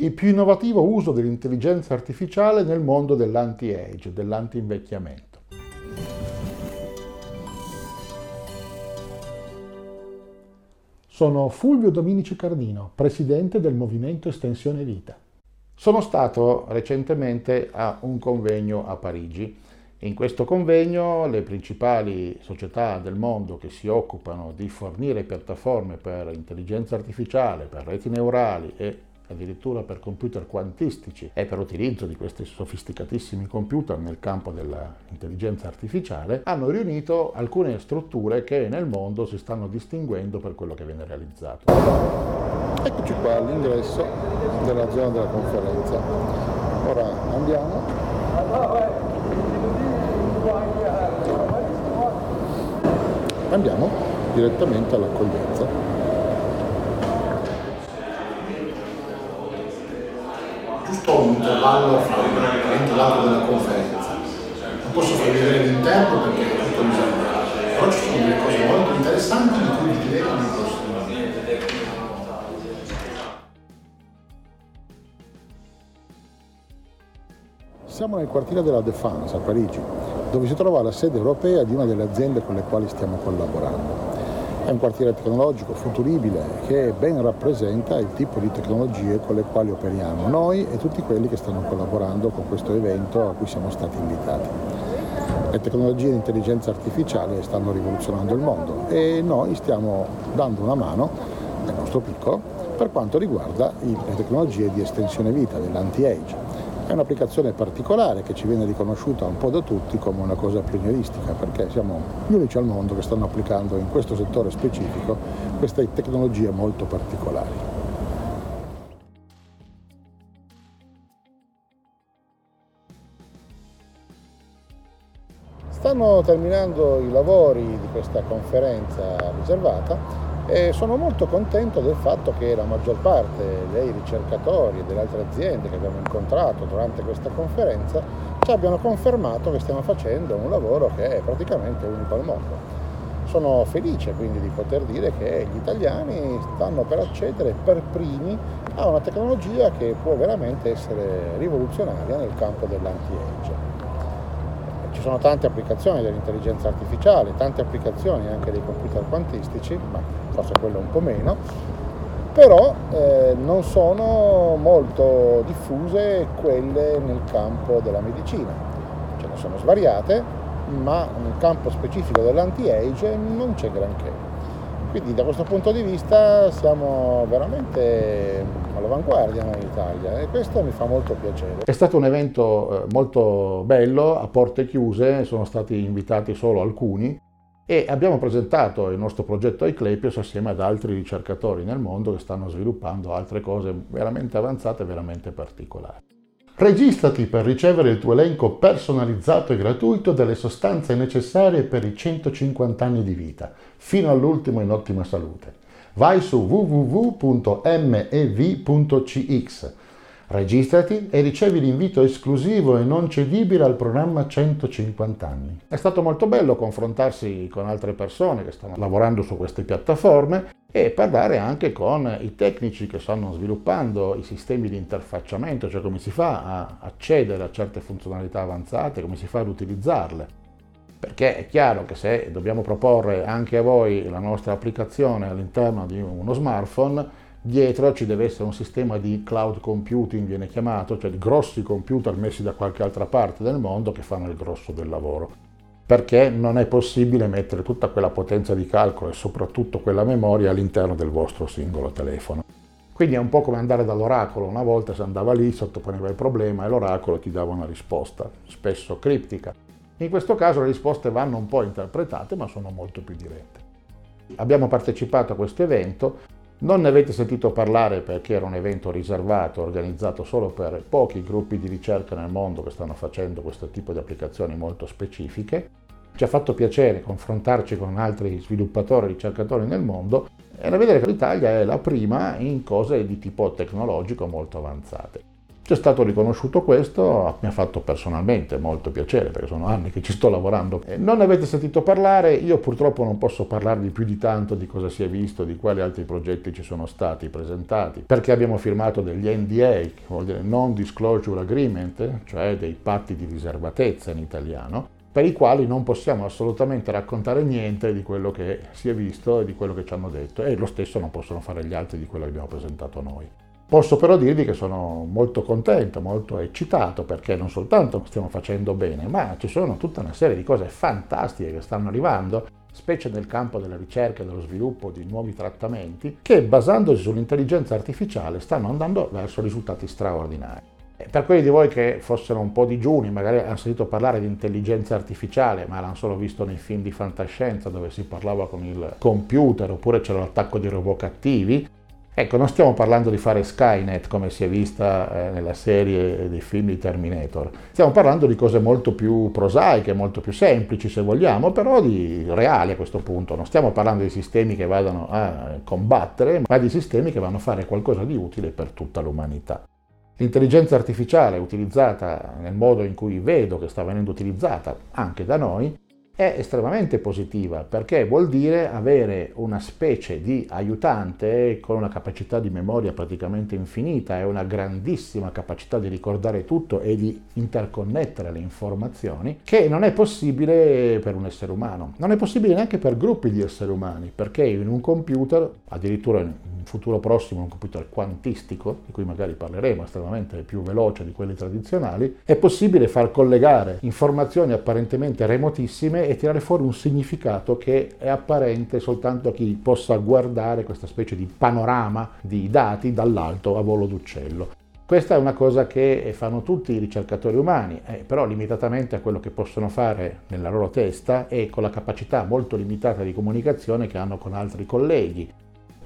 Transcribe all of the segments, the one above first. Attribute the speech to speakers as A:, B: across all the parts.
A: il più innovativo uso dell'intelligenza artificiale nel mondo dell'anti-age, dell'anti-invecchiamento. Sono Fulvio Dominici Cardino, presidente del Movimento Estensione Vita. Sono stato recentemente a un convegno a Parigi. In questo convegno le principali società del mondo che si occupano di fornire piattaforme per intelligenza artificiale, per reti neurali e addirittura per computer quantistici e per utilizzo di questi sofisticatissimi computer nel campo dell'intelligenza artificiale, hanno riunito alcune strutture che nel mondo si stanno distinguendo per quello che viene realizzato.
B: Eccoci qua all'ingresso della zona della conferenza. Ora andiamo. Andiamo direttamente all'accoglienza.
C: giusto un intervallo un l'altro della conferenza. Non posso far vedere l'interno perché è tutto disegnato, però ci sono delle cose molto interessanti di cui vi diremo nei prossimi anni.
B: Siamo nel quartiere della Défense a Parigi, dove si trova la sede europea di una delle aziende con le quali stiamo collaborando. È un quartiere tecnologico futuribile che ben rappresenta il tipo di tecnologie con le quali operiamo noi e tutti quelli che stanno collaborando con questo evento a cui siamo stati invitati. Le tecnologie di intelligenza artificiale stanno rivoluzionando il mondo e noi stiamo dando una mano, nel nostro piccolo, per quanto riguarda le tecnologie di estensione vita, dell'anti-age. È un'applicazione particolare che ci viene riconosciuta un po' da tutti come una cosa pionieristica perché siamo gli unici al mondo che stanno applicando in questo settore specifico queste tecnologie molto particolari. Stanno terminando i lavori di questa conferenza riservata e sono molto contento del fatto che la maggior parte dei ricercatori e delle altre aziende che abbiamo incontrato durante questa conferenza ci abbiano confermato che stiamo facendo un lavoro che è praticamente unico al mondo. Sono felice quindi di poter dire che gli italiani stanno per accedere per primi a una tecnologia che può veramente essere rivoluzionaria nel campo dell'anti-age. Ci sono tante applicazioni dell'intelligenza artificiale, tante applicazioni anche dei computer quantistici, ma forse quello un po' meno, però eh, non sono molto diffuse quelle nel campo della medicina. Ce ne sono svariate, ma nel campo specifico dell'anti-age non c'è granché. Quindi da questo punto di vista siamo veramente all'avanguardia in Italia e questo mi fa molto piacere.
A: È stato un evento eh, molto bello, a porte chiuse, sono stati invitati solo alcuni e abbiamo presentato il nostro progetto iClepios assieme ad altri ricercatori nel mondo che stanno sviluppando altre cose veramente avanzate e veramente particolari. Registrati per ricevere il tuo elenco personalizzato e gratuito delle sostanze necessarie per i 150 anni di vita, fino all'ultimo in ottima salute. Vai su www.mev.cx Registrati e ricevi l'invito esclusivo e non cedibile al programma 150 anni. È stato molto bello confrontarsi con altre persone che stanno lavorando su queste piattaforme e parlare anche con i tecnici che stanno sviluppando i sistemi di interfacciamento, cioè come si fa a accedere a certe funzionalità avanzate, come si fa ad utilizzarle. Perché è chiaro che se dobbiamo proporre anche a voi la nostra applicazione all'interno di uno smartphone, dietro ci deve essere un sistema di cloud computing, viene chiamato, cioè di grossi computer messi da qualche altra parte del mondo che fanno il grosso del lavoro. Perché non è possibile mettere tutta quella potenza di calcolo e soprattutto quella memoria all'interno del vostro singolo telefono. Quindi è un po' come andare dall'oracolo, una volta si andava lì, sottoponeva il problema e l'oracolo ti dava una risposta, spesso criptica. In questo caso le risposte vanno un po' interpretate ma sono molto più dirette. Abbiamo partecipato a questo evento non ne avete sentito parlare perché era un evento riservato, organizzato solo per pochi gruppi di ricerca nel mondo che stanno facendo questo tipo di applicazioni molto specifiche. Ci ha fatto piacere confrontarci con altri sviluppatori e ricercatori nel mondo e vedere che l'Italia è la prima in cose di tipo tecnologico molto avanzate. C'è stato riconosciuto questo, mi ha fatto personalmente molto piacere perché sono anni che ci sto lavorando. Non ne avete sentito parlare, io purtroppo non posso parlarvi più di tanto di cosa si è visto, di quali altri progetti ci sono stati presentati, perché abbiamo firmato degli NDA, che vuol dire Non Disclosure Agreement, cioè dei patti di riservatezza in italiano, per i quali non possiamo assolutamente raccontare niente di quello che si è visto e di quello che ci hanno detto e lo stesso non possono fare gli altri di quello che abbiamo presentato noi. Posso però dirvi che sono molto contento, molto eccitato perché non soltanto stiamo facendo bene, ma ci sono tutta una serie di cose fantastiche che stanno arrivando, specie nel campo della ricerca e dello sviluppo di nuovi trattamenti, che basandosi sull'intelligenza artificiale stanno andando verso risultati straordinari. Per quelli di voi che fossero un po' digiuni, magari hanno sentito parlare di intelligenza artificiale, ma l'hanno solo visto nei film di fantascienza dove si parlava con il computer oppure c'era l'attacco di robot cattivi, Ecco, non stiamo parlando di fare Skynet come si è vista eh, nella serie dei film di Terminator, stiamo parlando di cose molto più prosaiche, molto più semplici se vogliamo, però di reali a questo punto. Non stiamo parlando di sistemi che vadano a combattere, ma di sistemi che vanno a fare qualcosa di utile per tutta l'umanità. L'intelligenza artificiale utilizzata nel modo in cui vedo che sta venendo utilizzata anche da noi è estremamente positiva perché vuol dire avere una specie di aiutante con una capacità di memoria praticamente infinita e una grandissima capacità di ricordare tutto e di interconnettere le informazioni che non è possibile per un essere umano. Non è possibile neanche per gruppi di esseri umani perché in un computer, addirittura in un futuro prossimo un computer quantistico, di cui magari parleremo, estremamente più veloce di quelli tradizionali, è possibile far collegare informazioni apparentemente remotissime e tirare fuori un significato che è apparente soltanto a chi possa guardare questa specie di panorama di dati dall'alto a volo d'uccello. Questa è una cosa che fanno tutti i ricercatori umani, eh, però limitatamente a quello che possono fare nella loro testa e con la capacità molto limitata di comunicazione che hanno con altri colleghi.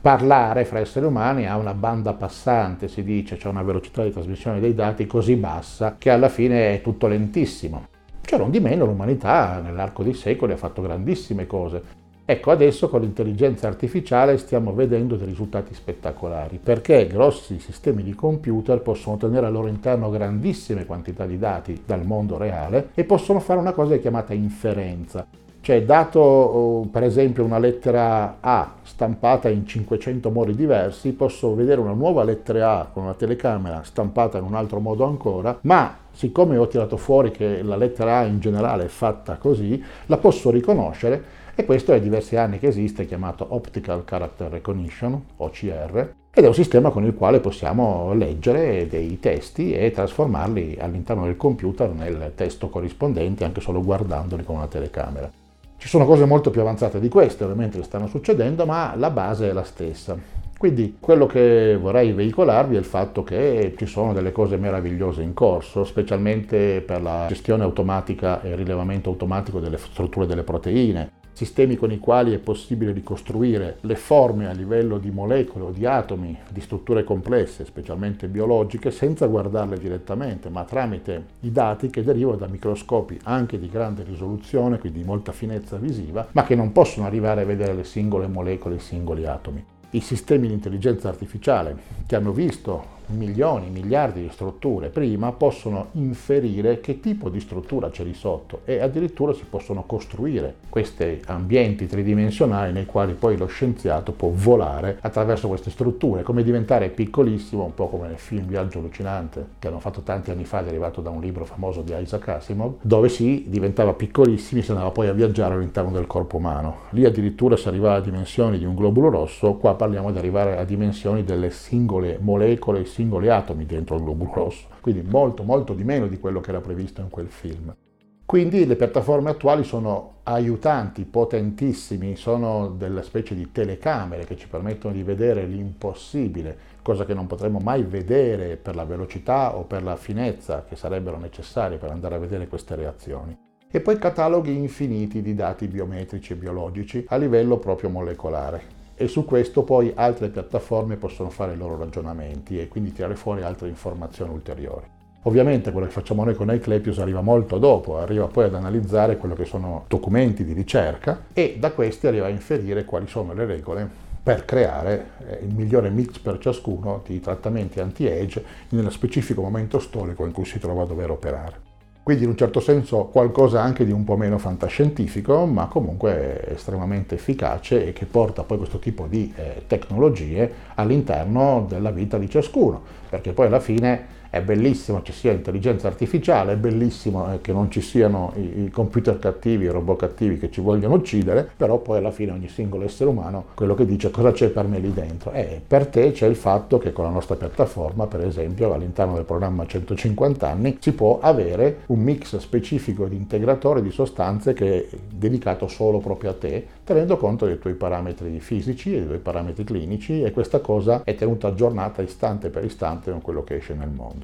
A: Parlare fra esseri umani ha una banda passante, si dice, c'è una velocità di trasmissione dei dati così bassa che alla fine è tutto lentissimo. Cioè, non di meno, l'umanità nell'arco dei secoli ha fatto grandissime cose. Ecco, adesso con l'intelligenza artificiale stiamo vedendo dei risultati spettacolari, perché grossi sistemi di computer possono tenere al loro interno grandissime quantità di dati dal mondo reale e possono fare una cosa chiamata inferenza. Cioè, dato oh, per esempio una lettera A stampata in 500 modi diversi, posso vedere una nuova lettera A con una telecamera stampata in un altro modo ancora, ma siccome ho tirato fuori che la lettera A in generale è fatta così, la posso riconoscere e questo è diversi anni che esiste, chiamato Optical Character Recognition, OCR, ed è un sistema con il quale possiamo leggere dei testi e trasformarli all'interno del computer nel testo corrispondente anche solo guardandoli con una telecamera. Ci sono cose molto più avanzate di queste, ovviamente che stanno succedendo, ma la base è la stessa. Quindi quello che vorrei veicolarvi è il fatto che ci sono delle cose meravigliose in corso, specialmente per la gestione automatica e il rilevamento automatico delle strutture delle proteine, sistemi con i quali è possibile ricostruire le forme a livello di molecole o di atomi, di strutture complesse, specialmente biologiche, senza guardarle direttamente, ma tramite i dati che derivano da microscopi anche di grande risoluzione, quindi di molta finezza visiva, ma che non possono arrivare a vedere le singole molecole, i singoli atomi. I sistemi di intelligenza artificiale che hanno visto milioni, miliardi di strutture prima possono inferire che tipo di struttura c'è lì sotto e addirittura si possono costruire questi ambienti tridimensionali nei quali poi lo scienziato può volare attraverso queste strutture, come diventare piccolissimo, un po' come nel film Viaggio allucinante che hanno fatto tanti anni fa, derivato da un libro famoso di Isaac Asimov, dove si diventava piccolissimi e si andava poi a viaggiare all'interno del corpo umano. Lì addirittura si arrivava a dimensioni di un globulo rosso, qua parliamo di arrivare a dimensioni delle singole molecole, singoli atomi dentro il globo rosso, quindi molto molto di meno di quello che era previsto in quel film. Quindi le piattaforme attuali sono aiutanti potentissimi, sono delle specie di telecamere che ci permettono di vedere l'impossibile, cosa che non potremmo mai vedere per la velocità o per la finezza che sarebbero necessarie per andare a vedere queste reazioni. E poi cataloghi infiniti di dati biometrici e biologici a livello proprio molecolare e su questo poi altre piattaforme possono fare i loro ragionamenti e quindi tirare fuori altre informazioni ulteriori. Ovviamente quello che facciamo noi con iClepius arriva molto dopo, arriva poi ad analizzare quello che sono documenti di ricerca e da questi arriva a inferire quali sono le regole per creare eh, il migliore mix per ciascuno di trattamenti anti-age nello specifico momento storico in cui si trova a dover operare. Quindi in un certo senso qualcosa anche di un po' meno fantascientifico, ma comunque estremamente efficace e che porta poi questo tipo di eh, tecnologie all'interno della vita di ciascuno, perché poi alla fine è bellissimo ci sia intelligenza artificiale, è bellissimo eh, che non ci siano i, computer cattivi, i robot cattivi che ci vogliono uccidere, però poi alla fine ogni singolo essere umano quello che dice cosa c'è per me lì dentro. E per te c'è il fatto che con la nostra piattaforma, per esempio, all'interno del programma 150 anni, si può avere un mix specifico di integratore di sostanze che è dedicato solo proprio a te, tenendo conto dei tuoi parametri fisici e dei tuoi parametri clinici e questa cosa è tenuta aggiornata istante per istante con quello che esce nel mondo.